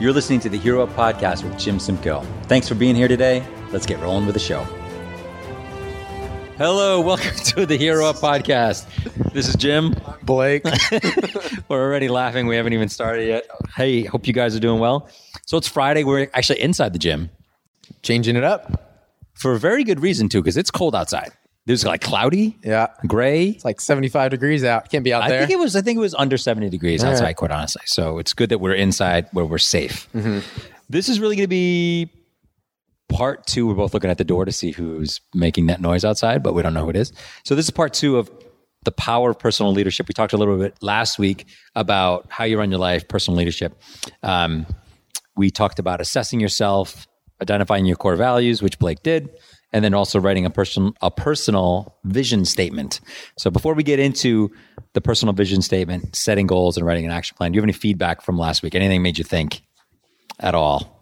You're listening to the Hero Up Podcast with Jim Simcoe. Thanks for being here today. Let's get rolling with the show. Hello, welcome to the Hero Up Podcast. This is Jim. Blake. We're already laughing. We haven't even started yet. Hey, hope you guys are doing well. So it's Friday. We're actually inside the gym Changing it up. for a very good reason, too, because it's cold outside. There's like cloudy, Yeah. gray. It's like 75 degrees out. Can't be out there. I there. think it was. I think it was under seventy degrees All outside. Quite honestly, so it's good that we're inside where we're safe. Mm-hmm. This is really going to be part two. We're both looking at the door to see who's making that noise outside, but we don't know who it is. So this is part two of the power of personal leadership. We talked a little bit last week about how you run your life, personal leadership. Um, we talked about assessing yourself, identifying your core values, which Blake did, and then also writing a person a personal vision statement. So before we get into the personal vision statement, setting goals and writing an action plan, do you have any feedback from last week? Anything made you think at all?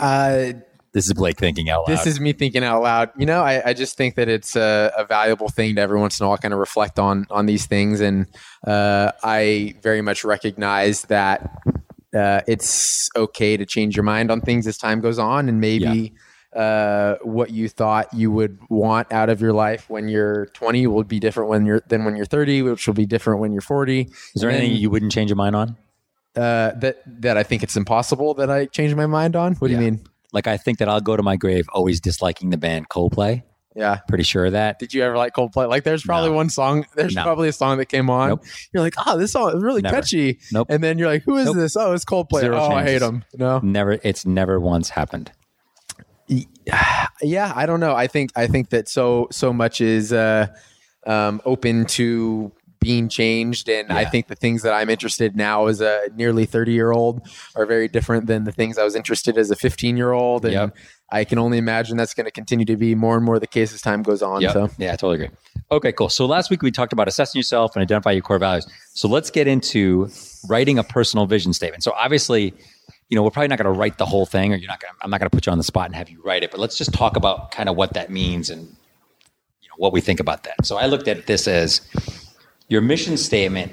uh, This is Blake thinking out loud. this is me thinking out loud. You know, I, I just think that it's a, a valuable thing to every once in a while kind of reflect on on these things. And uh, I very much recognize that uh, it's okay to change your mind on things as time goes on. And maybe uh, what you thought you would want out of your life when you're 20 will be different when you're than when you're 30, which will be different when you're 40. is there anything you wouldn't change your mind on? uh, that that I think it's impossible that I change my mind on. What do Yeah. you mean? Like I think that I'll go to my grave always disliking the band Coldplay. Yeah. Pretty sure of that. Did you ever like Coldplay? Like, there's probably No. one song. There's No. probably a song that came on. Nope. You're like, oh, this song is really Never. catchy. Nope. And then you're like, who is Nope. this? Oh, it's Coldplay. Zero oh, I hate them. No. Never. It's never once happened. Yeah, I don't know. I think I think that so so much is uh, um, open to being changed, and I think the things that I'm interested in now as a nearly 30 year old are very different than the things I was interested as a 15 year old, and Yep. I can only imagine that's going to continue to be more and more the case as time goes on. Yep. So Yeah, I totally agree. Okay, cool. So last week we talked about assessing yourself and identify your core values. So let's get into writing a personal vision statement. So obviously, you know, we're probably not going to write the whole thing, or you're not going. to I'm not going to put you on the spot and have you write it. But let's just talk about kind of what that means and you know what we think about that. So I looked at this as your mission statement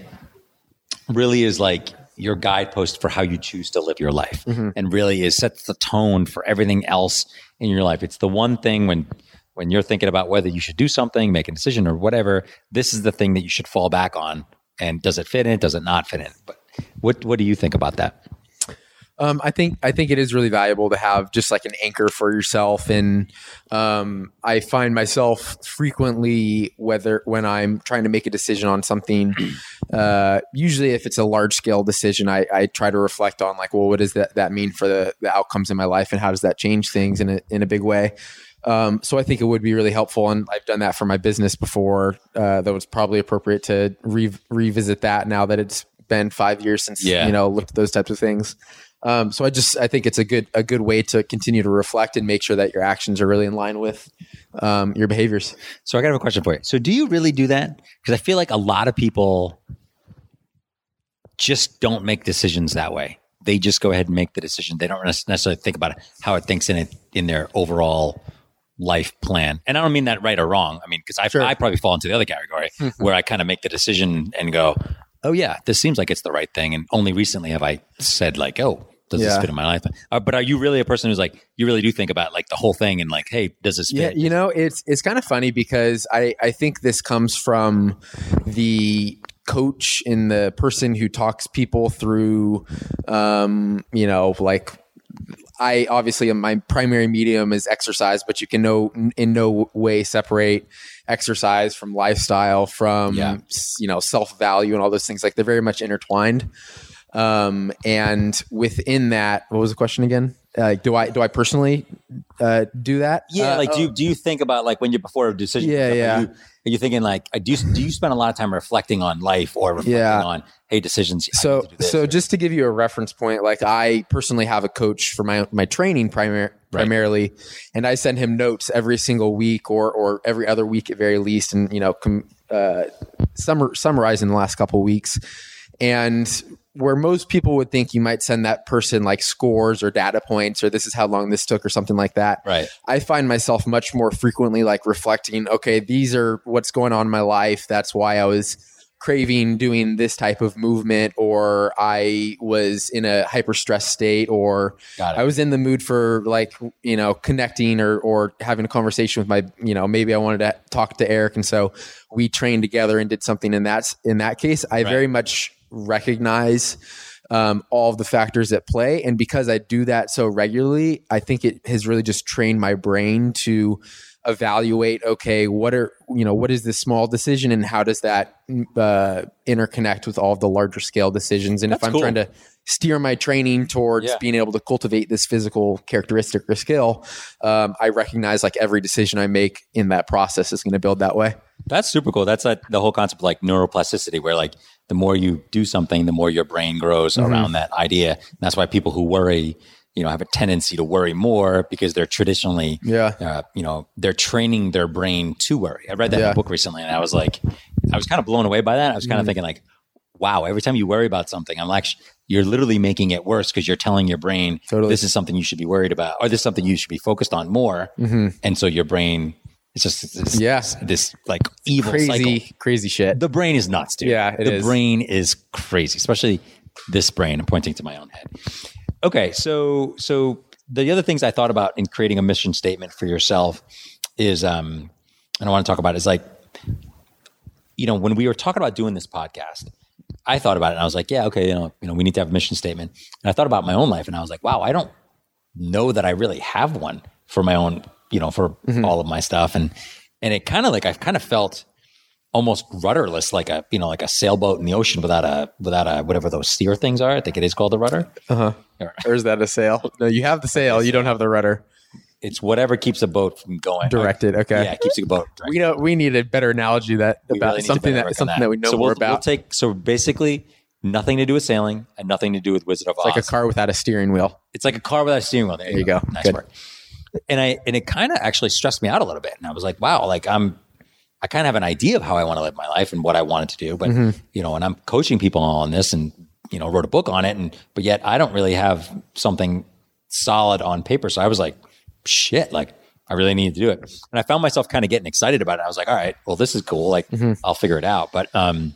really is like your guidepost for how you choose to live your life mm-hmm. and really is sets the tone for everything else in your life it's the one thing when when you're thinking about whether you should do something make a decision or whatever this is the thing that you should fall back on and does it fit in does it not fit in but what what do you think about that Um, I think I think it is really valuable to have just like an anchor for yourself, and um, I find myself frequently whether when I'm trying to make a decision on something. Uh, usually, if it's a large scale decision, I, I try to reflect on like, well, what does that that mean for the, the outcomes in my life, and how does that change things in a in a big way. Um, so I think it would be really helpful, and I've done that for my business before. Uh, that was probably appropriate to re- revisit that now that it's been five years since Yeah. you know looked at those types of things. Um, so I just I think it's a good a good way to continue to reflect and make sure that your actions are really in line with um, your behaviors. so i got a question for you. So do you really do that? Because i feel like a lot of people just don't make decisions that way. They just go ahead and make the decision. They don't necessarily think about how it thinks in it in their overall life plan. And i don't mean that right or wrong. I mean because I, Sure. I probably fall into the other category where i kind of make the decision and go oh yeah this seems like it's the right thing. And only recently have i said like oh does this Yeah. fit in my life uh, but are you really a person who's like you really do think about like the whole thing and like hey does this Yeah, fit you know, it's it's kind of funny because I I think this comes from the coach and the person who talks people through, um, you know, like. I obviously my primary medium is exercise, but you can no in no way separate exercise from lifestyle, from Yeah. you know self value and all those things. Like they're very much intertwined. Um, and within that, what was the question again? Uh, do I do I personally uh, do that? Yeah, Uh, like do you do you think about like when you're before a decision? Yeah, are yeah. You, are you thinking like do you do you spend a lot of time reflecting on life or reflecting Yeah. on hey decisions? So so or- just to give you a reference point like i personally have a coach for my my training primar- primarily and i send him notes every single week or or every other week at very least and you know com- uh, summar, summarizing the last couple weeks and where most people would think you might send that person like scores or data points or this is how long this took or something like that. Right. I find myself much more frequently like reflecting, okay, these are what's going on in my life. That's why I was craving doing this type of movement or I was in a hyper stress state or I was in the mood for like you know connecting or or having a conversation with my you know maybe I wanted to talk to Eric. And so we trained together and did something in that in that case. I very much recognize um, all of the factors at play and because I do that so regularly I think it has really just trained my brain to evaluate okay what are you know what is this small decision and how does that uh, interconnect with all of the larger scale decisions and if i'm cool. trying to steer my training towards Yeah. being able to cultivate this physical characteristic or skill um, i recognize like every decision i make in that process is going to build that way That's super cool. That's like the whole concept of like neuroplasticity, where like the more you do something, the more your brain grows Mm-hmm. around that idea. And that's why people who worry, you know, have a tendency to worry more because they're traditionally, Yeah. uh, you know, they're training their brain to worry. I read that in Yeah. a book recently, and I was like, I was kind of blown away by that. I was kind Mm-hmm. of thinking like, wow, every time you worry about something, I'm like, you're literally making it worse because you're telling your brain Totally. this is something you should be worried about, or this is something you should be focused on more. And so your brain, it's just this. Yeah. this like evil crazy cycle. crazy shit The brain is nuts, dude. Yeah, it the is. brain is crazy, especially this brain. I'm pointing to my own head. Okay, so so the other things I thought about in creating a mission statement for yourself is, um, and I want to talk about is like, you know, when we were talking about doing this podcast, I thought about it and I was like, yeah, okay, you know, you know, we need to have a mission statement. And I thought about my own life and I was like, wow, I don't know that I really have one for my own, you know, for all of my stuff. And and it kind of like I've kind of felt almost rudderless, like a you know, like a sailboat in the ocean without a without a whatever those steer things are. I think it is called a rudder. uh-huh Or or is that a sail no you have the sail you don't have the rudder It's whatever keeps a boat from going. directed okay Yeah, it keeps a boat directed. we know we need a better analogy that We about really something that something that. we know so more we'll, about We'll take so basically nothing to do with sailing and nothing to do with Wizard of Oz. like a car without a steering wheel It's like a car without a steering wheel. There, you go. Nice Good. work. And I and it kind of actually stressed me out a little bit. And I was like, wow, like I'm I kind of have an idea of how I want to live my life and what I wanted to do. But Mm-hmm. you know, and I'm coaching people on this and you know, wrote a book on it. And but yet I don't really have something solid on paper. So I was like, shit, like I really need to do it. And I found myself kind of getting excited about it. I was like, all right, well, this is cool. Like Mm-hmm. I'll figure it out. But um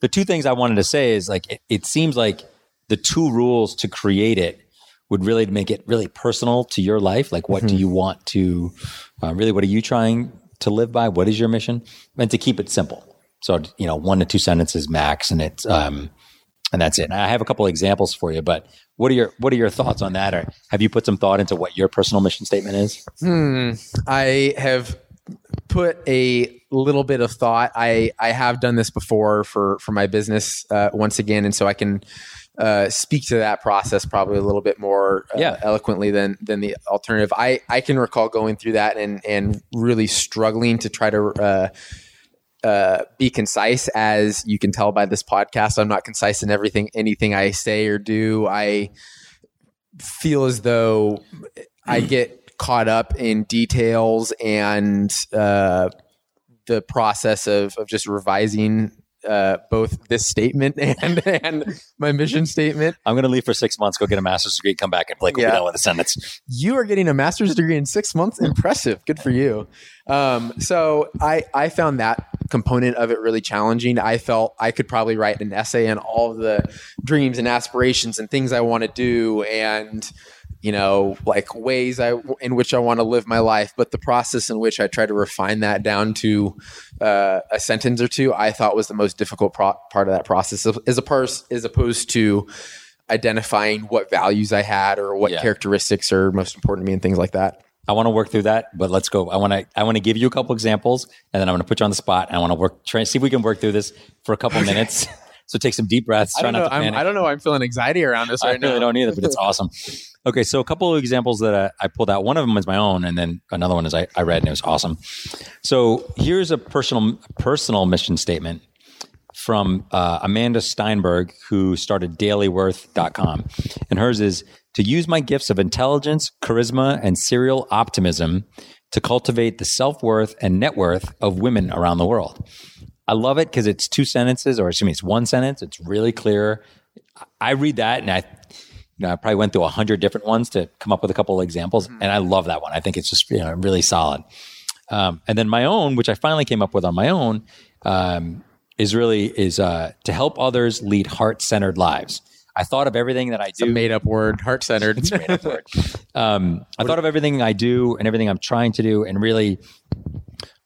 the two things I wanted to say is like it, it seems like the two rules to create it would really make it really personal to your life. Like, what do you want to uh, really? What are you trying to live by? What is your mission? And to keep it simple. So you know, one to two sentences max, and it's um, and that's it. And I have a couple of examples for you, but what are your what are your thoughts on that? Or have you put some thought into what your personal mission statement is? I have put a little bit of thought. I I have done this before for for my business uh, once again, and so I can uh, speak to that process probably a little bit more uh, Yeah. eloquently than than the alternative. I I can recall going through that and and really struggling to try to. Uh, uh, be concise as you can tell by this podcast. I'm not concise in everything, anything I say or do. I feel as though I get caught up in details and uh, the process of, of just revising uh, both this statement and and my mission statement. I'm going to leave for six months, go get a master's degree, come back, and Blake will Yeah. be done with the sentence. You are getting a master's degree in six months. Impressive. Good for you. Um, so I I found that component of it really challenging. I felt I could probably write an essay on all the dreams and aspirations and things I want to do and you know like ways I in which I want to live my life. But the process in which I try to refine that down to uh, a sentence or two, I thought was the most difficult pro- part of that process, as a pers- as opposed to identifying what values I had or what Yeah. characteristics are most important to me and things like that. I want to work through that, but let's go. I want to I want to give you a couple examples, and then I'm going to put you on the spot. And I want to work try see if we can work through this for a couple minutes. So take some deep breaths. I Try don't, know, not to I'm, panic. I don't know. I'm feeling anxiety around this I right really don't either, but it's awesome. Okay, so a couple of examples that uh, I pulled out. One of them is my own, and then another one is I, I read and it was awesome. So here's a personal personal mission statement from uh, Amanda Steinberg, who started dailyworth.com. And hers is to use my gifts of intelligence, charisma, and serial optimism to cultivate the self worth and net worth of women around the world. I love it because it's two sentences, or excuse me, it's one sentence. It's really clear. I read that and I, you know, I probably went through a hundred different ones to come up with a couple of examples, and I love that one. I think it's just you know really solid. Um, and then my own, which I finally came up with on my own, um, is really is uh, to help others lead heart centered lives. I thought of everything that I It's a do. made up word, heart centered. It's a made-up word. Um, I thought of everything I do and everything I'm trying to do, and really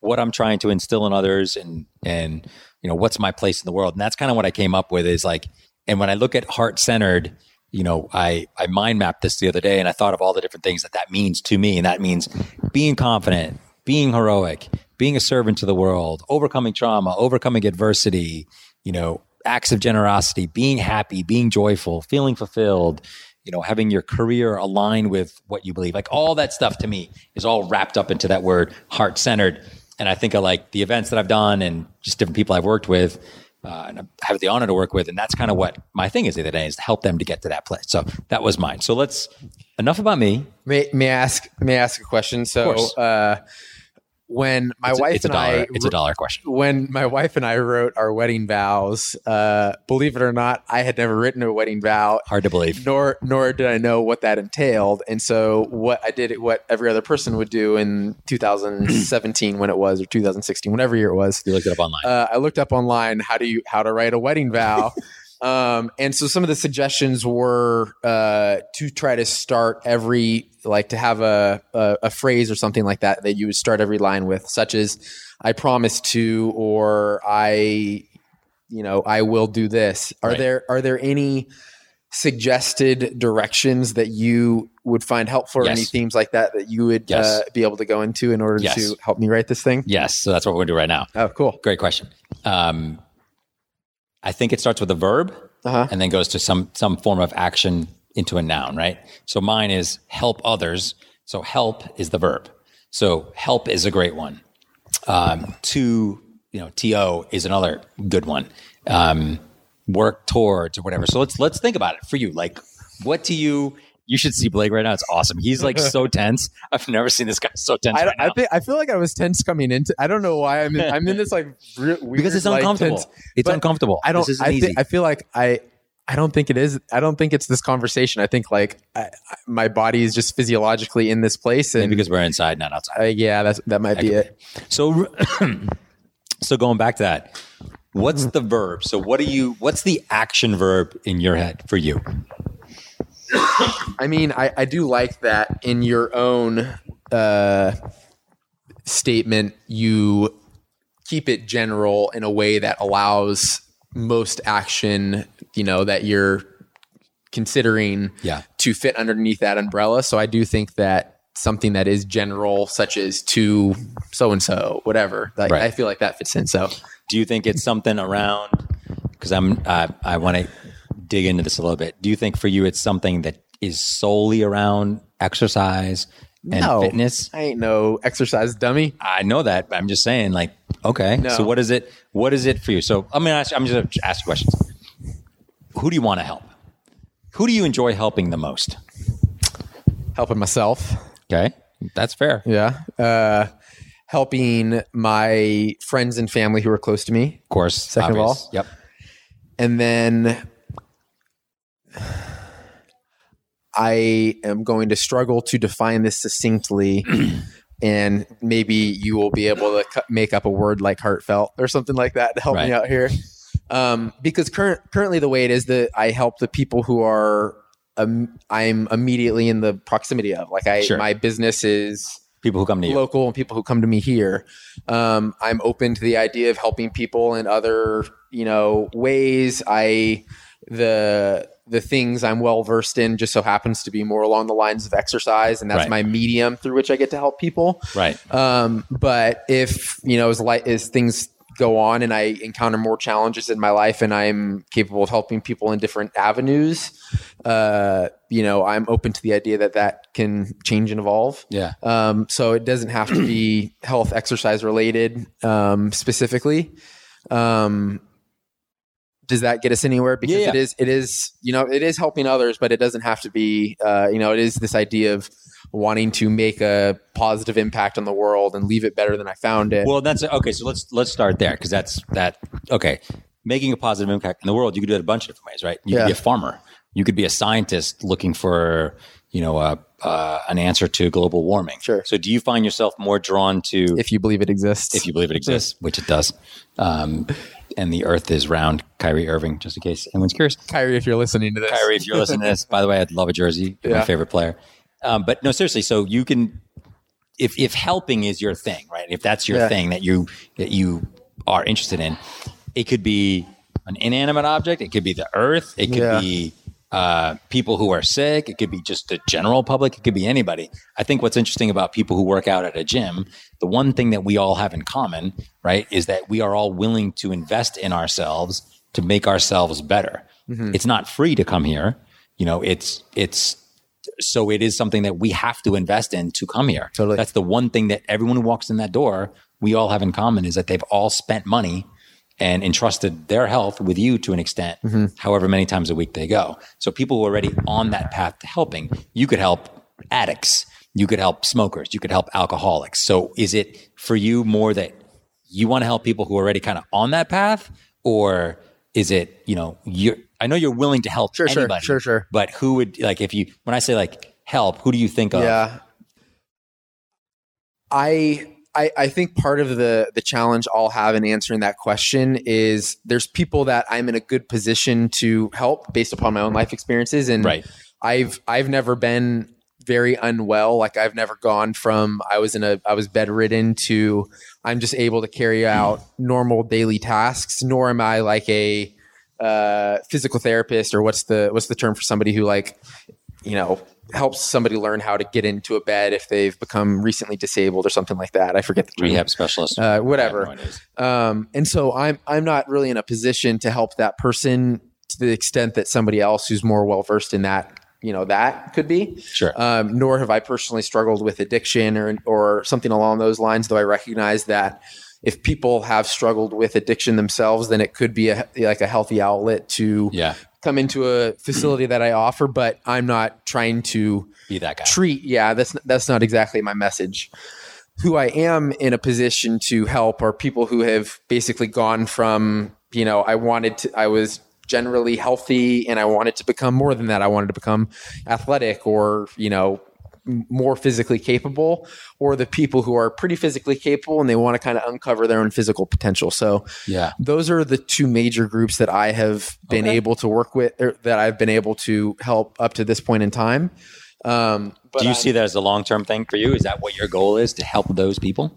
what I'm trying to instill in others, and and you know what's my place in the world. And that's kind of what I came up with. Is like, and when I look at heart centered, you know, I I mind mapped this the other day, and I thought of all the different things that that means to me, and that means being confident, being heroic, being a servant to the world, overcoming trauma, overcoming adversity, you know, acts of generosity, being happy, being joyful, feeling fulfilled, you know, having your career align with what you believe. Like all that stuff to me is all wrapped up into that word heart centered. And I think of like the events that I've done and just different people I've worked with. Uh, and I have the honor to work with, and that's kind of what my thing is the other day is to help them to get to that place. So that was mine. So let's enough about me. May, may I ask? May I ask a question? So, uh, when my It's, a- wife it's a and dollar. I it's a dollar question. when my wife and I wrote our wedding vows, uh, believe it or not, I had never written a wedding vow, Hard to believe. nor nor did I know what that entailed. And so, what I did, what every other person would do in 2017, when it was, or 2016, whatever year it was, You looked it up online. uh, I looked up online how do you how to write a wedding vow. um, and so some of the suggestions were uh, to try to start every like to have a, a a phrase or something like that that you would start every line with, such as "I promise to" or "I." You know, I will do this. Are Right. there are there any suggested directions that you would find helpful or Yes. any themes like that that you would Yes. uh, be able to go into in order Yes. to help me write this thing? yes. So that's what we're going to do right now. Oh, cool. Great question. Um, I think it starts with a verb Uh-huh. and then goes to some some form of action into a noun, right? So mine is help others. So help is the verb. So help is a great one. Um, to you know, to is another good one. Um, work towards or whatever. So let's let's think about it for you. Like, what do you? You should see Blake right now. It's awesome. He's like so tense. I've never seen this guy so tense. I, right I think I feel like I was tense coming into. I don't know why I'm in, I'm in this like re- weird, because it's like, uncomfortable. tense- it's uncomfortable. I don't. This isn't I, easy. thi- I feel like I. I don't think it is. I don't think it's this conversation. I think like I, I, my body is just physiologically in this place, and Maybe because we're inside, not outside. uh, yeah, that's that might be could it. So, so going back to that, what's the verb? So, what do you? What's the action verb in your head for you? I mean, I, I do like that in your own uh, statement, you keep it general in a way that allows most action, you know, that you're considering Yeah. to fit underneath that umbrella. So I do think that something that is general, such as to so and so, whatever, like, Right. I feel like that fits in. So Do you think it's something around? Because I'm, uh, I want to dig into this a little bit. Do you think for you it's something that is solely around exercise and no, fitness? I ain't no exercise dummy. I know that, but I'm just saying, like, okay. No. So what is it? What is it for you? So I'm gonna ask. I'm just gonna ask you questions. Who do you want to help? Who do you enjoy helping the most? Helping myself. Okay, that's fair. Yeah. Uh, helping my friends and family who are close to me. Of course. Second of all? Yep. And then I am going to struggle to define this succinctly. and maybe you will be able to cu- make up a word like heartfelt or something like that to help Right. me out here. Um, because current, currently the way it is that I help the people who are um, I'm immediately in the proximity of. Like I, Sure. my business is People who come to you. local and people who come to me here. Um, I'm open to the idea of helping people in other, you know, ways. I the the things I'm well versed in just so happens to be more along the lines of exercise, and that's Right. my medium through which I get to help people. Right. Um, but if you know, as light as things go on, and I encounter more challenges in my life, and I'm capable of helping people in different avenues, uh, you know, I'm open to the idea that that can change and evolve. Yeah. Um, so it doesn't have to be health exercise related um, specifically. Um, does that get us anywhere? Because Yeah, it yeah. is, it is, you know, it is helping others, but it doesn't have to be, uh, you know, it is this idea of wanting to make a positive impact on the world and leave it better than I found it. Well, that's okay. So let's let's start there because that's that. Okay, making a positive impact in the world, you could do it a bunch of different ways, right? You Yeah. could be a farmer. You could be a scientist looking for you know a, uh, an answer to global warming. Sure. So do you find yourself more drawn to if you believe it exists. if you believe it exists, which it does. Um, and the Earth is round. Kyrie Irving, just in case anyone's curious. Kyrie, if you're listening to this, Kyrie, if you're listening to this, by the way, I'd love a jersey. You're My favorite player. Um, but no, seriously. So you can, if if helping is your thing, right? If that's your Yeah. thing that you that you are interested in, it could be an inanimate object. It could be the Earth. It could Yeah. be uh, people who are sick. It could be just the general public. It could be anybody. I think what's interesting about people who work out at a gym, the one thing that we all have in common, right, is that we are all willing to invest in ourselves to make ourselves better. It's not free to come here. You know, it's it's so it is something that we have to invest in to come here. Totally. That's the one thing that everyone who walks in that door, we all have in common is that they've all spent money and entrusted their health with you to an extent, mm-hmm. however many times a week they go. So people who are already on that path to helping, you could help addicts, you could help smokers, you could help alcoholics. So is it for you more that you want to help people who are already kind of on that path, or is it you know you're, I know you're willing to help Sure, sure, sure, sure. But who would like if you when I say like help, who do you think of? Yeah. I I, I think part of the the challenge I'll have in answering that question is there's people that I'm in a good position to help based upon my own life experiences and Right. I've I've never been very unwell like I've never gone from I was in a I was bedridden to I'm just able to carry out normal daily tasks nor am I like a uh, physical therapist or what's the what's the term for somebody who like you know helps somebody learn how to get into a bed if they've become recently disabled or something like that. I forget the term. Rehab specialist, Uh, whatever. No. Um, and so I'm I'm not really in a position to help that person to the extent that somebody else who's more well versed in that you know that could be. Sure. Um, nor have I personally struggled with addiction or or something along those lines. Though I recognize that if people have struggled with addiction themselves, then it could be a, like a healthy outlet to yeah, come into a facility that I offer. But I'm not trying to be that guy. treat yeah that's that's not exactly my message who i am in a position to help are people who have basically gone from you know i wanted to i was generally healthy and i wanted to become more than that i wanted to become athletic or you know more physically capable or the people who are pretty physically capable and they want to kind of uncover their own physical potential so Yeah, those are the two major groups that I have been Okay. able to work with, or that I've been able to help up to this point in time. Um, but do you I- see that as a long term thing for you? Is that what your goal is to help those people?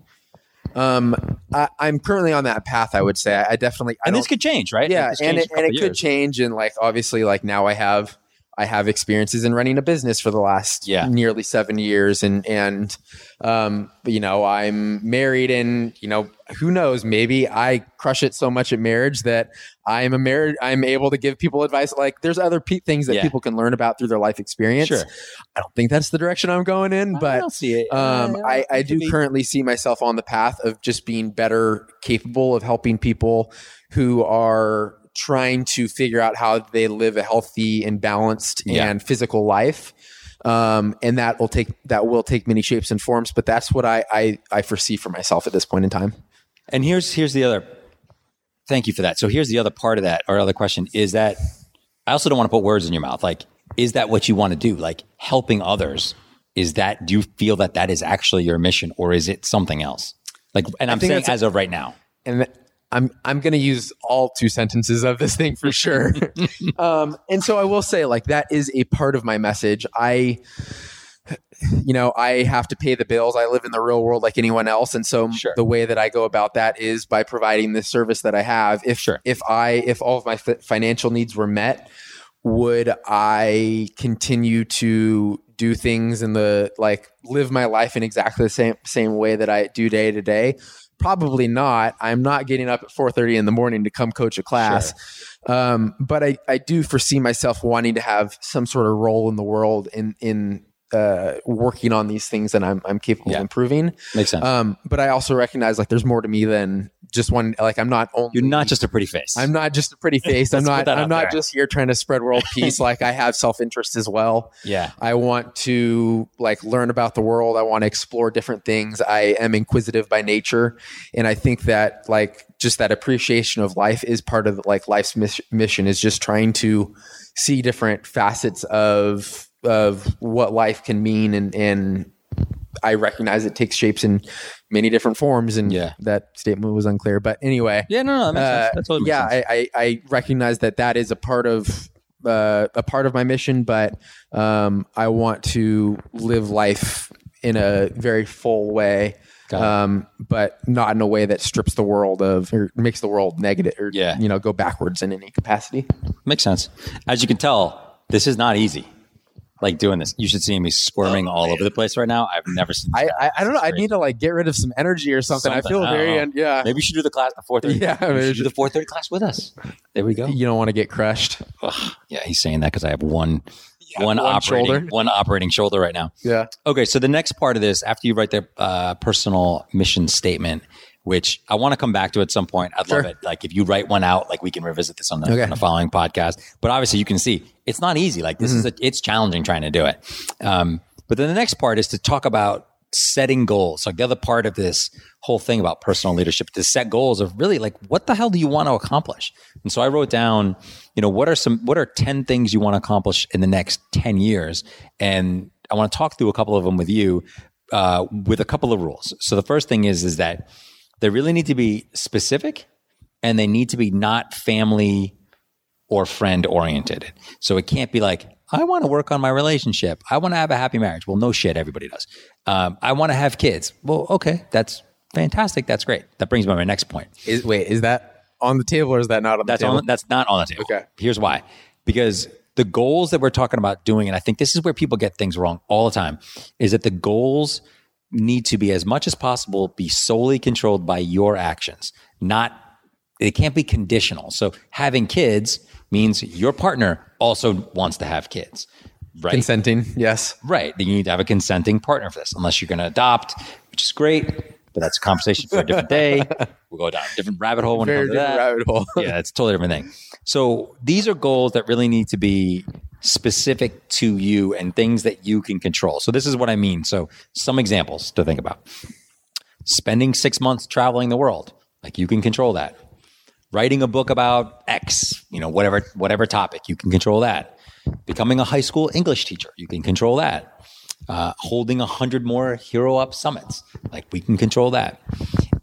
Um, I, I'm currently on that path. I would say I, I definitely. I And this could change, right? yeah, Like, and it, and it could change. And like obviously, like now I have I have experiences in running a business for the last Yeah. nearly seven years, and and um, you know I'm married, and you know who knows, maybe I crush it so much at marriage that I'm a married. I'm able to give people advice. Like there's other pe- things that Yeah. people can learn about through their life experience. Sure. I don't think that's the direction I'm going in, but don't see it. um, I, I do currently see myself on the path of just being better capable of helping people who are trying to figure out how they live a healthy and balanced Yeah. and physical life. Um, and that will take that will take many shapes and forms, but that's what I, I I foresee for myself at this point in time. And here's here's the other. Thank you for that. So here's the other part of that, or other question is that I also don't want to put words in your mouth. Like, is that what you want to do? Like helping others? Is that do you feel that that is actually your mission, or is it something else? Like, and I'm saying as of right now. and I'm I'm going to use all two sentences of this thing for sure. um, and so I will say, like that is a part of my message. I, you know, I have to pay the bills. I live in the real world like anyone else, and so Sure. the way that I go about that is by providing the service that I have. If Sure. if I if all of my fi- financial needs were met, would I continue to do things in the like live my life in exactly the same same way that I do day to day? Probably not. I'm not getting up at 4:30 in the morning to come coach a class. Um, but I, I do foresee myself wanting to have some sort of role in the world in in uh, working on these things and I'm I'm capable Yeah. of improving. Makes sense. Um, but I also recognize like there's more to me than just one. Like I'm not only You're not just a pretty face. I'm not just a pretty face. I'm not. I'm not there. just here trying to spread world peace. like I have self interest as well. yeah. I want to like learn about the world. I want to explore different things. I am inquisitive by nature, and I think that like just that appreciation of life is part of like life's mis- mission. Is just trying to see different facets of of what life can mean and and I recognize it takes shapes in many different forms, and Yeah. that statement was unclear. But anyway, Yeah, no, no, that makes uh, totally yeah. I, I, I recognize that that is a part of uh, a part of my mission, but um, I want to live life in a very full way, um, but not in a way that strips the world of or makes the world negative or Yeah. you know go backwards in any capacity. Makes sense. As you can tell, this is not easy. Like doing this, you should see me squirming all over the place right now. I've never seen. I, I, I don't know. I need to like get rid of some energy or something. I feel I very un- yeah. Maybe you should do the class at four thirty. Yeah, you maybe should do the four thirty class with us. There we go. You don't want to get crushed. Ugh, yeah, he's saying that because I have one, one, one operating, shoulder. one operating shoulder right now. Yeah. Okay, so the next part of this, after you write the uh, personal mission statement, which I want to come back to at some point. I'd love it. Like if you write one out, like we can revisit this on the, Okay. on the following podcast. But obviously, you can see it's not easy. Like this is a, it's challenging trying to do it. Um, but then the next part is to talk about setting goals. Like the other part of this whole thing about personal leadership is to set goals of really like what the hell do you want to accomplish? And so I wrote down, you know, what are some what are 10 things you want to accomplish in the next 10 years? And I want to talk through a couple of them with you uh, with a couple of rules. So the first thing is is that they really need to be specific and they need to be not family or friend oriented. So it can't be like, I want to work on my relationship. I want to have a happy marriage. Well, no shit, everybody does. Um, I want to have kids. Well, okay, that's fantastic. That's great. That brings me to my next point. Is wait, is that on the table or is that not on That's the table? on, that's not on the table. Okay. Here's why. Because the goals that we're talking about doing, and I think this is where people get things wrong all the time, is that the goals need to be as much as possible be solely controlled by your actions, not it can't be conditional. So having kids means your partner also wants to have kids. Right. Consenting, yes. Right. Then you need to have a consenting partner for this, unless you're going to adopt, which is great, but that's a conversation for a different day. We'll go down a different rabbit hole when Very different that rabbit hole. yeah, it's a totally different thing. So these are goals that really need to be specific to you and things that you can control. So this is what I mean. So some examples to think about. Spending six months traveling the world, like you can control that. Writing a book about X, you know, whatever whatever topic, you can control that. Becoming a high school English teacher, you can control that. Uh, holding a hundred more Hero Up summits, like we can control that.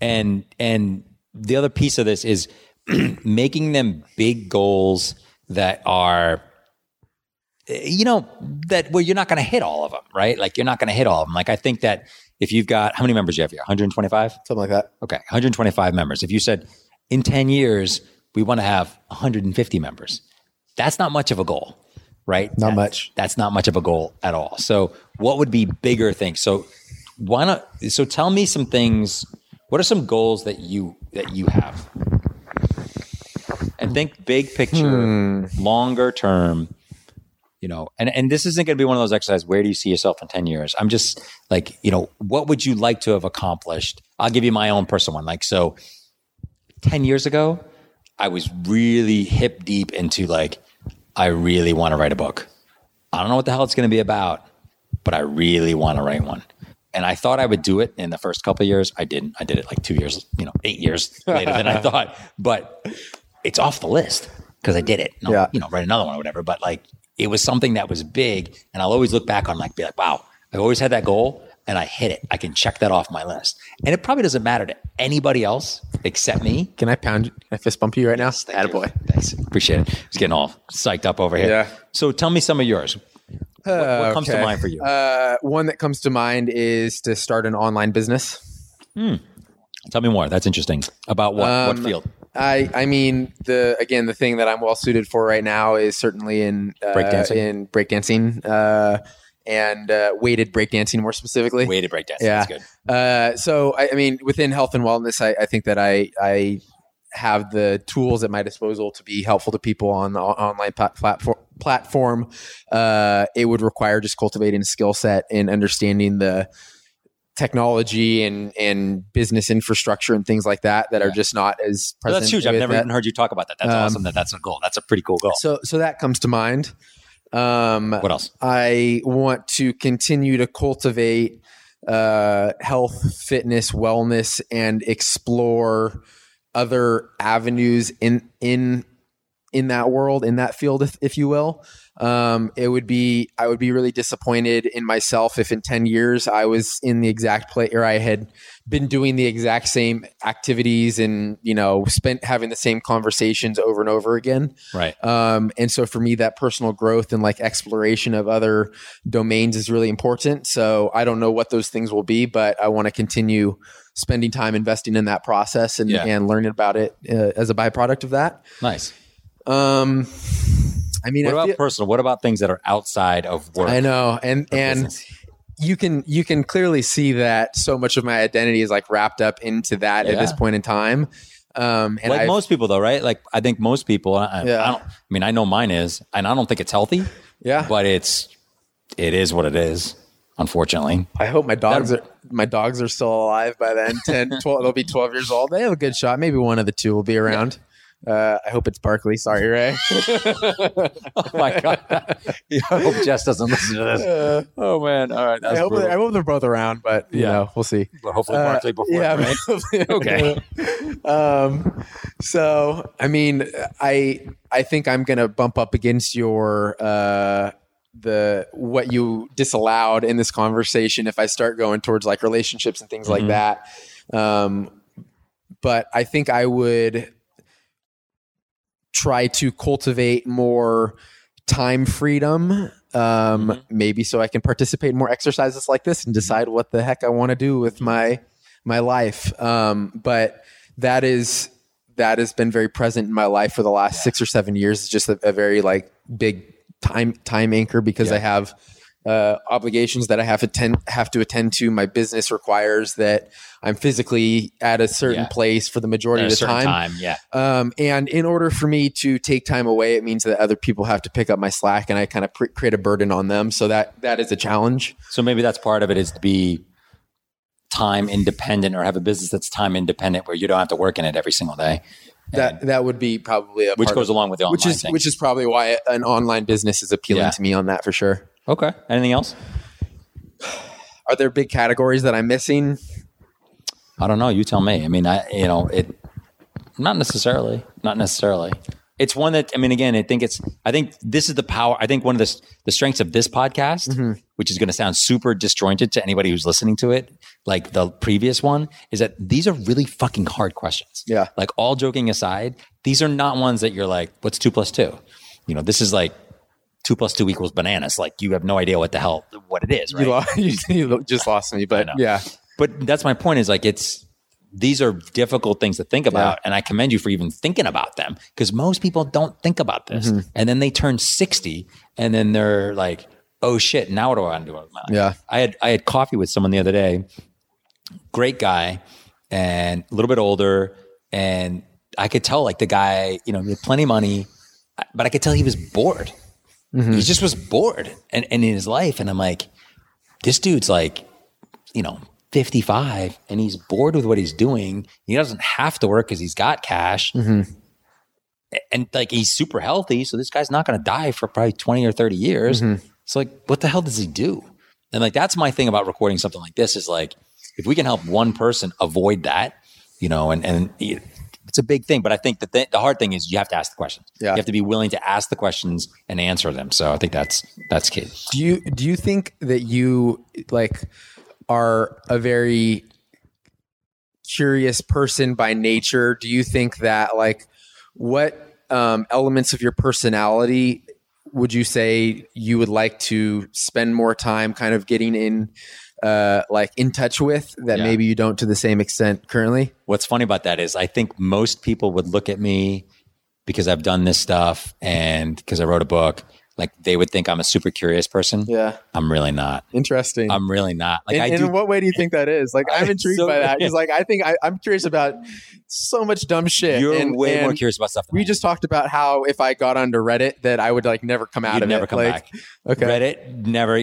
And and the other piece of this is making them big goals that are you know that where you're not going to hit all of them right? Like you're not going to hit all of them like i think that if you've got how many members do you have here? 125 Something like that. okay 125 members. If you said in 10 years we want to have 150 members that's not much of a goal right? Not That- much. that's not much of a goal at all. So what would be bigger things? So why not so tell me some things what are some goals that you that you have? And think big picture hmm. longer term you know and and this isn't going to be one of those exercises where do you see yourself in 10 years? I'm just like you know what would you like to have accomplished? I'll give you my own personal one like so 10 years ago i was really hip deep into like i really want to write a book. I don't know what the hell it's going to be about but i really want to write one. And i thought i would do it in the first couple of years. I didn't. I did it like two years you know eight years later than i thought. But it's off the list because i did it. I'll, Yeah. you know write another one or whatever. But like it was something that was big and i'll always look back on like be like wow i always had that goal and i hit it i can check that off my list and it probably doesn't matter to anybody else except me Can I pound? Can I fist bump you right now? Attaboy. Thanks. Appreciate it. It's getting all psyched up over here. Yeah. So tell me some of yours. What, what comes to mind for you? Uh, one that comes to mind is to start an online business. tell me more. That's interesting. About what? what Um, field? I I mean the again the thing that I'm well suited for right now is certainly in uh, Breakdancing? in breakdancing uh, and uh, weighted breakdancing more specifically. weighted to break dance. yeah. That's good. Uh, so I, I mean within health and wellness, I, I think that I I have the tools at my disposal to be helpful to people on the online plat- platform. Platform. Uh, it would require just cultivating a skill set and understanding the technology and and business infrastructure and things like that that are just not as present. that's huge. I've never that. even heard you talk about that. That's Um, awesome. That that's a goal. That's a pretty cool goal. So so that comes to mind. Um, What else? I want to continue to cultivate uh, health, fitness, wellness, and explore other avenues in in in that world, in that field, if, if you will. Um, it would be I would be really disappointed in myself if in ten years I was in the exact place or I had been doing the exact same activities and you know spent having the same conversations over and over again. Right. Um, and so for me, that personal growth and like exploration of other domains is really important. So I don't know what those things will be, but I want to continue spending time investing in that process and, Yeah. and learning about it uh, as a byproduct of that. Nice. Um, I mean, What I, about feel- personal? What about things that are outside of work? I know, and and business? you can you can clearly see that so much of my identity is like wrapped up into that at this point in time. Um, and like I've- most people, though, right? Like I think most people. I, Yeah. I don't. I mean, I know mine is, and I don't think it's healthy. yeah, But it's it is what it is. Unfortunately, I hope my dogs That- are my dogs are still alive by then. 10, 12, they'll be twelve years old. They have a good shot. Maybe one of the two will be around. Uh, I hope it's Barkley. Sorry, Ray. oh my god! I hope Jess doesn't listen to this. Uh, Oh man! All right, I hope brutal. I hope they're both around, but you Yeah. know, we'll see. But hopefully, Uh, Barkley before. yeah, right? Okay. um, so I mean, I I think I'm gonna bump up against your uh the what you disallowed in this conversation if I start going towards like relationships and things like Mhm. that. Um, but I think I would try to cultivate more time freedom um Mhm. maybe so i can participate in more exercises like this and decide what the heck i want to do with my my life um but that is that has been very present in my life for the last six or seven years it's just a, a very like big time time anchor because Yeah. i have uh, obligations that I have to attend have to attend to. My business requires that I'm physically at a certain Yeah. place for the majority At of the time. time, yeah. Um, and in order for me to take time away, it means that other people have to pick up my slack, and I kind of pr- create a burden on them. So that that is a challenge. So maybe that's part of it is to be time independent or have a business that's time independent where you don't have to work in it every single day. That that would be probably a which goes of, along with the online which is thing. which is probably why an online business is appealing Yeah. to me on that for sure. Okay. Anything else? Are there big categories that I'm missing? I don't know. You tell me. I mean, I you know it. Not necessarily. Not necessarily. It's one that I mean. Again, I think it's. I think this is the power. I think one of the the strengths of this podcast, Mm-hmm. which is going to sound super disjointed to anybody who's listening to it, like the previous one, is that these are really fucking hard questions. Yeah. Like all joking aside, these are not ones that you're like, what's two plus two? You know, this is like two plus two equals bananas. Like you have no idea what the hell what it is, right? You, lost, you, you just lost me, but yeah, but that's my point is like it's these are difficult things to think about and i commend you for even thinking about them because most people don't think about this Mm-hmm. and then they turn 60 and then they're like oh shit now what do i want to do with my life Yeah. i had i had coffee with someone the other day great guy and a little bit older and i could tell like the guy you know he had plenty of money but i could tell he was bored Mm-hmm. he just was bored and, and in his life and i'm like this dude's like you know 55 and he's bored with what he's doing he doesn't have to work because he's got cash Mm-hmm. and like he's super healthy so this guy's not going to die for probably 20 or 30 years Mm-hmm. it's like what the hell does he do and like that's my thing about recording something like this is like if we can help one person avoid that you know and and it's a big thing but i think the, th- the hard thing is you have to ask the questions. Yeah. you have to be willing to ask the questions and answer them. So i think that's that's key. Do you do you think that you like are a very curious person by nature? Do you think that like what um, elements of your personality would you say you would like to spend more time kind of getting in uh, like in touch with that Yeah. maybe you don't to the same extent currently What's funny about that is I think most people would look at me because I've done this stuff and because I wrote a book, like they would think I'm a super curious person. yeah I'm really not. interesting I'm really not. Like in, I in do. what way do you think that is? Like, I'm intrigued so- by that because, like, I think I, I'm curious about so much dumb shit. You're and, way more curious about stuff. Than We am. just talked about how if I got onto Reddit, that I would like never come out You'd of never it. come Like, back. Okay. Reddit never,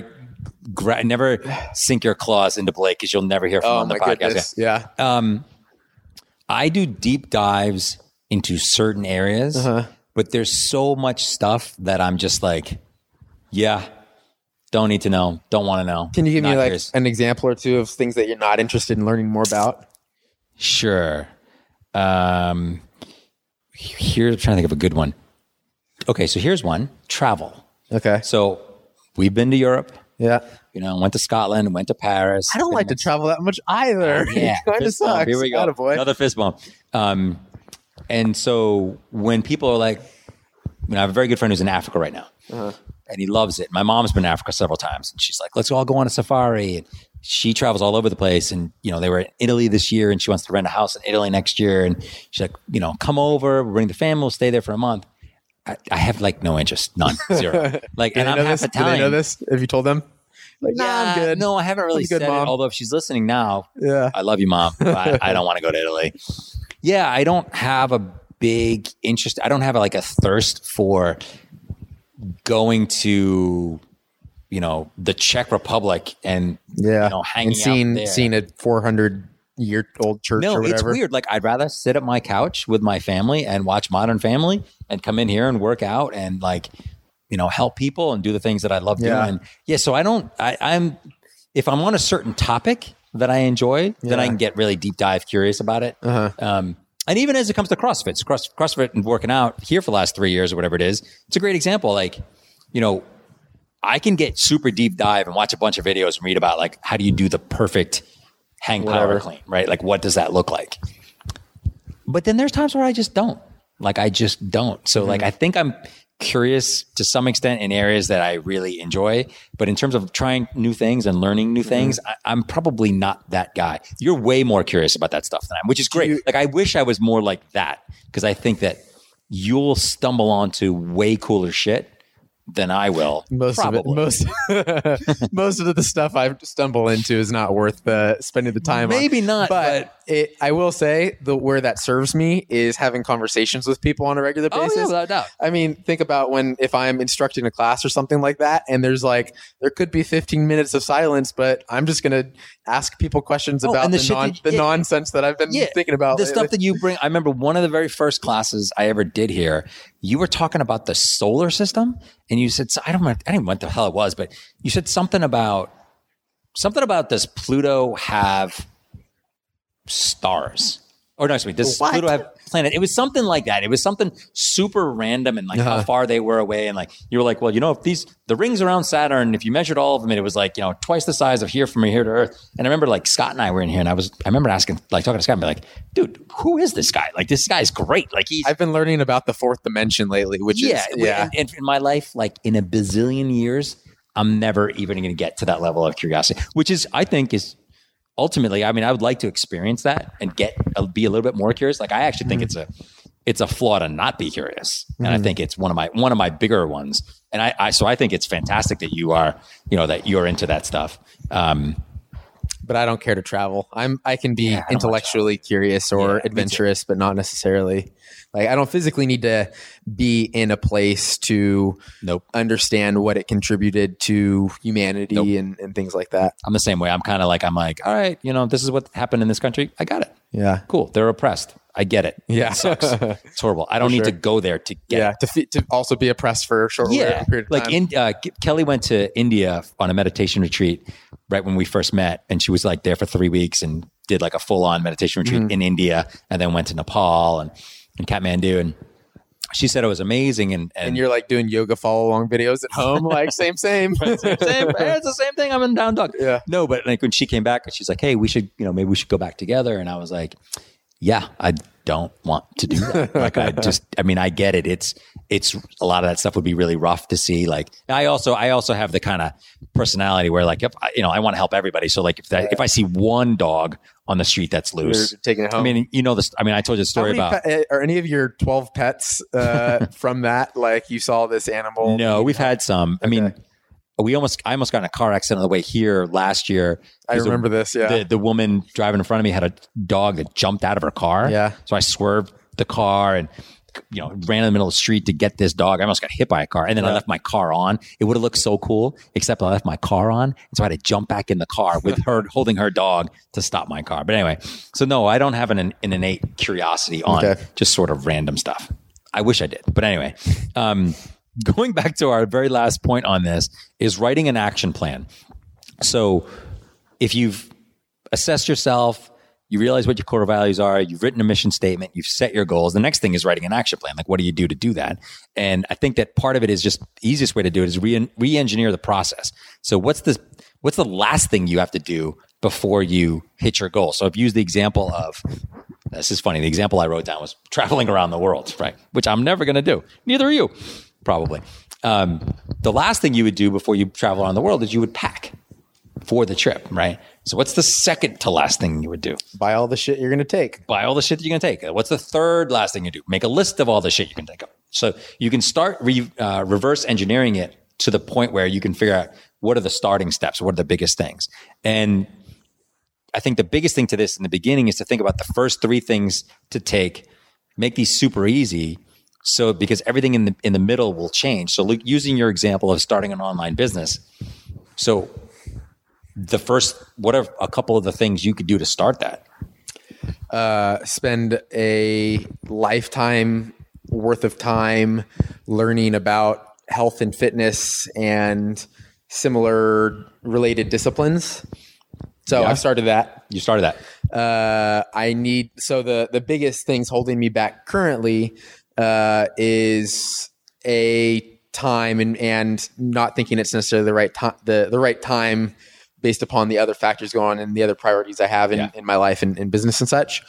gra- never sink your claws into Blake because you'll never hear from him Oh on the podcast. goodness. Yeah. Um, I do deep dives into certain areas, Uh-huh. but there's so much stuff that I'm just like, yeah, don't need to know, don't want to know. Can you give Not me like an example or two of things that you're not interested in learning more about? Sure. Um, here, I'm trying to think of a good one. okay, so here's one travel. Okay. So we've been to Europe, Yeah. you know, went to Scotland, went to Paris. I don't like to travel that much either. Yeah, it kind of sucks. Here we go. Attaboy. Another fist bump. Um, and so when people are like, you know, I have a very good friend who's in Africa right now, Uh-huh. and he loves it. My mom's been to Africa several times, and she's like, "Let's all go on a safari." And she travels all over the place, and you know, they were in Italy this year, and she wants to rent a house in Italy next year, and she's like, you know, come over, we'll bring the family, we'll stay there for a month. I, I have like no interest, none, zero. Like, and I'm know half this? Do they know this? Have you told them? Like, nah, I'm good. No, I haven't really good, said Mom. it. Although if she's listening now, Yeah. I love you, mom. but I, don't want to go to Italy. Yeah, I don't have a big interest. I don't have like a thirst for going to, you know, the Czech Republic and Yeah. you know hanging and seeing out there. seeing a 400 year old church no, it's weird. Like I'd rather sit at my couch with my family and watch Modern Family and come in here and work out and like, you know, help people and do the things that I love Yeah. doing. Yeah. So I don't. I, I'm if I'm on a certain topic that I enjoy, then I can get really deep dive curious about it. Uh-huh. Um, and even as it comes to CrossFit, Cross, CrossFit and working out here for the last three years or whatever it is, it's a great example. Like, you know, I can get super deep dive and watch a bunch of videos and read about like how do you do the perfect hang power Whatever. clean, right? Like what does that look like? But then there's times where I just don't. Like I just don't. So like I mm-hmm. think I'm curious to some extent in areas that I really enjoy, but in terms of trying new things and learning new things, mm-hmm. I, I'm probably not that guy. You're way more curious about that stuff than I am, which is great. you- like I wish I was more like that because I think that you'll stumble onto way cooler shit than I will. most probably. of it, most most of the stuff I stumble into is not worth uh, spending the time. on. Maybe not, but, it, I will say the where that serves me is having conversations with people on a regular basis. Oh yeah, without a doubt. I mean, think about when if I'm instructing a class or something like that, and there's like there could be 15 minutes of silence, but I'm just gonna ask people questions Oh, about the, the non, that- the yeah. nonsense that I've been thinking about. the lately. stuff that you bring. I remember one of the very first classes I ever did here. You were talking about the solar system, and you said so- I don't. I don't even know what the hell it was, but you said something about something about does Pluto have stars? Or no, excuse me, does What? Pluto have planet? It was something like that. It was something super random and like how Uh-huh. far they were away. And like you were like, well, you know, if these the rings around Saturn, if you measured all of them, it was like you know twice the size of here from here to Earth. And I remember like Scott and I were in here, and I was I remember asking like talking to Scott and be like, dude, who is this guy? Like this guy's great. Like he's I've been learning about the fourth dimension lately, which yeah, is yeah. And, and in my life, like in a bazillion years, I'm never even going to get to that level of curiosity, which is, I think, is ultimately. I mean, I would like to experience that and get uh, be a little bit more curious. Like, I actually think it's a it's a flaw to not be curious, and I think it's one of my one of my bigger ones. And I, I so I think it's fantastic that you are, you know, that you're into that stuff. Um, but I don't care to travel. I'm I can be Yeah, I intellectually curious or Yeah, adventurous, but not necessarily like I don't physically need to be in a place to nope. understand what it contributed to humanity Nope. and, and things like that. I'm the same way. I'm kind of like I'm like, all right, you know, this is what happened in this country. I got it. Yeah. Cool. They're oppressed. I get it. Yeah. It sucks. it's horrible. I don't need sure. to go there to get Yeah. it. To, to also be oppressed for a short Yeah. period of Like time. in, uh, Kelly went to India on a meditation retreat right when we first met. And she was like there for three weeks and did like a full on meditation retreat Mm-hmm. in India and then went to Nepal and, and Kathmandu. And she said it was amazing. And, and, and you're like doing yoga follow along videos at home, like same, same. same, hey, it's the same thing. I'm in down dog. Yeah. No, but like when she came back, she's like, "Hey, we should, you know, maybe we should go back together." And I was like, "Yeah, I don't want to do that. like, I just, I mean, I get it. It's, it's a lot of that stuff would be really rough to see. Like, I also, I also have the kind of personality where, like, if I, you know, I want to help everybody. So, like, if that, if I see one dog on the street that's You're loose, taking it home. I mean, you know, this. I mean, I told you the story about. pe- are any of your 12 pets uh, from that? Like you saw this animal? No, we've had some. I mean, Okay. We almost, I almost got in a car accident on the way here last year. I remember this. Yeah. the, the woman driving in front of me had a dog that jumped out of her car. Yeah. So I swerved the car and you know ran in the middle of the street to get this dog. I almost got hit by a car, and then I left my car on. It would have looked so cool, except I left my car on, and so I had to jump back in the car with her holding her dog to stop my car. But anyway, so no, I don't have an, an innate curiosity on Okay. just sort of random stuff. I wish I did, but anyway. Um, going back to our very last point on this is writing an action plan. So if you've assessed yourself, you realize what your core values are, you've written a mission statement, you've set your goals. The next thing is writing an action plan. Like, what do you do to do that? And I think that part of it is just easiest way to do it is re- re-engineer the process. So what's the what's the last thing you have to do before you hit your goal? So I've used the example of this is funny. The example I wrote down was traveling around the world, right? Which I'm never going to do. Neither are you, probably. Um, the last thing you would do before you travel around the world is you would pack for the trip, right? So what's the second to last thing you would do? Buy all the shit you're going to take. Buy all the shit that you're going to take. What's the third last thing you do? Make a list of all the shit you can take up. So you can start re, uh, reverse engineering it to the point where you can figure out what are the starting steps, what are the biggest things. And I think the biggest thing to this in the beginning is to think about the first three things to take, make these super easy. So because everything in the in the middle will change. So Luke, using your example of starting an online business, so the first what are a couple of the things you could do to start that? Uh, spend a lifetime worth of time learning about health and fitness and similar related disciplines. So Yeah. I've started that. You started that. Uh, I need so the the biggest things holding me back currently uh, is a time and and not thinking it's necessarily the right time the the right time based upon the other factors going on and the other priorities I have in, Yeah. in my life and in business and such.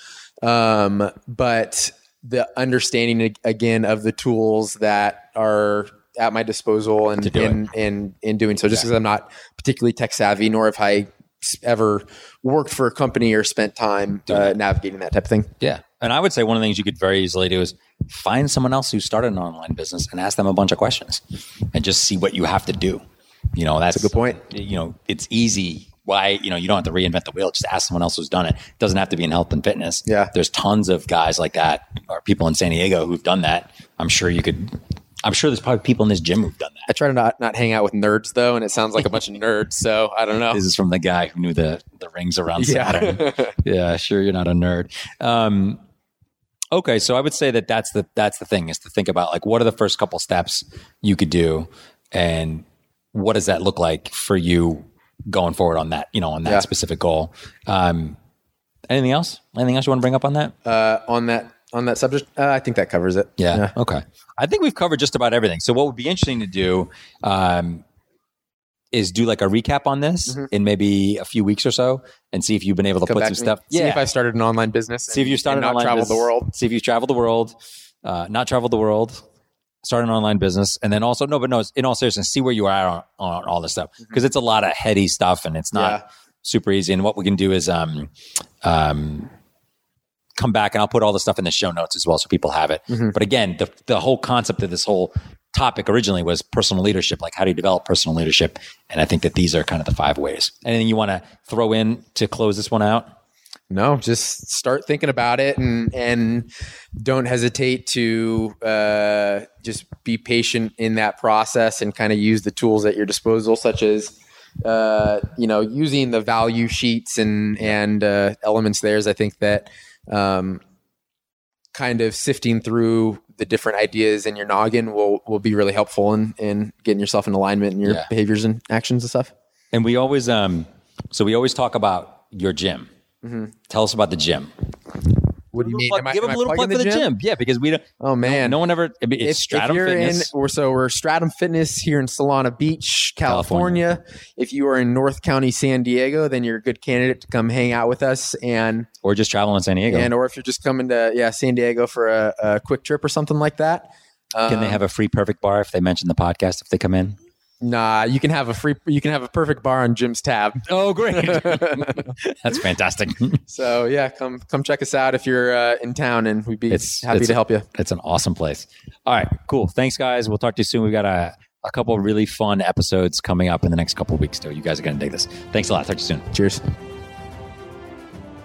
Um, but the understanding again of the tools that are at my disposal and To do it. in, in in doing so just because I'm not particularly tech savvy nor have I ever worked for a company or spent time uh, navigating that type of thing. Yeah. And I would say one of the things you could very easily do is find someone else who started an online business and ask them a bunch of questions and just see what you have to do. You know, that's, a good point. You know, it's easy. Why, you know, you don't have to reinvent the wheel. Just ask someone else who's done it. It doesn't have to be in health and fitness. Yeah. There's tons of guys like that or people in San Diego who've done that. I'm sure you could, I'm sure there's probably people in this gym who've done that. I try to not not hang out with nerds though, and it sounds like a bunch of nerds. So I don't know. This is from the guy who knew the, the rings around Yeah. Saturn. yeah, sure, you're not a nerd. Um, okay, so I would say that that's the that's the thing is to think about like what are the first couple steps you could do, and what does that look like for you going forward on that you know on that Yeah. specific goal. Um, anything else? Anything else you want to bring up on that? uh, on that on that subject, uh, I think that covers it. Yeah. Okay. I think we've covered just about everything. So what would be interesting to do um, is do like a recap on this in maybe a few weeks or so, and see if you've been able to Mm-hmm. Come put some to stuff. See if I started an online business. see if you started not online traveled the world. See if you've traveled the world, uh, not traveled the world, start an online business, and then also no, but no, in all seriousness, see where you are on, on all this stuff because it's a lot of heady stuff and it's not Mm-hmm. Yeah. super easy. And what we can do is um, um, come back and I'll put all the stuff in the show notes as well so people have it. Mm-hmm. But again, the the whole concept of this whole topic originally was personal leadership, like how do you develop personal leadership? And I think that these are kind of the five ways. Anything you want to throw in to close this one out? No, just start thinking about it and and don't hesitate to uh, just be patient in that process and kind of use the tools at your disposal, such as uh, you know using the value sheets and and uh, elements there. Is I think that um, kind of sifting through the different ideas in your noggin will will be really helpful in in getting yourself in alignment in your Yeah. behaviors and actions and stuff. And we always, um, so we always talk about your gym. Tell us about the gym. What do you mean? Plug- I- give them a little plug for the gym? Yeah, because we don't. Oh man, No one ever. I mean, if, it's Stratum if you're Fitness. in, so we're Stratum Fitness here in Solana Beach, California. If you are in North County, San Diego, then you're a good candidate to come hang out with us. And or just traveling in San Diego. and or if you're just coming to yeah San Diego for a, a quick trip or something like that. Can they um, have a free perfect bar if they mention the podcast if they come in? Nah, you can have a free, you can have a perfect bar on Jim's tab. Oh, great! That's fantastic. So yeah, come come check us out if you're uh, in town, and we'd be It's- happy it's- to help you. It's an awesome place. All right, cool. Thanks, guys. We'll talk to you soon. We've got a, a couple of really fun episodes coming up in the next couple of weeks, too. You guys are going to dig this. Thanks a lot. Talk to you soon. Cheers.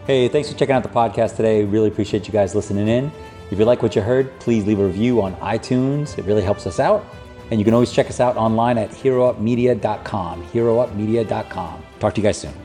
Hey, thanks for checking out the podcast today. Really appreciate you guys listening in. If you like what you heard, please leave a review on iTunes. It really helps us out. And you can always check us out online at heroupmedia.com. Heroupmedia.com. Talk to you guys soon.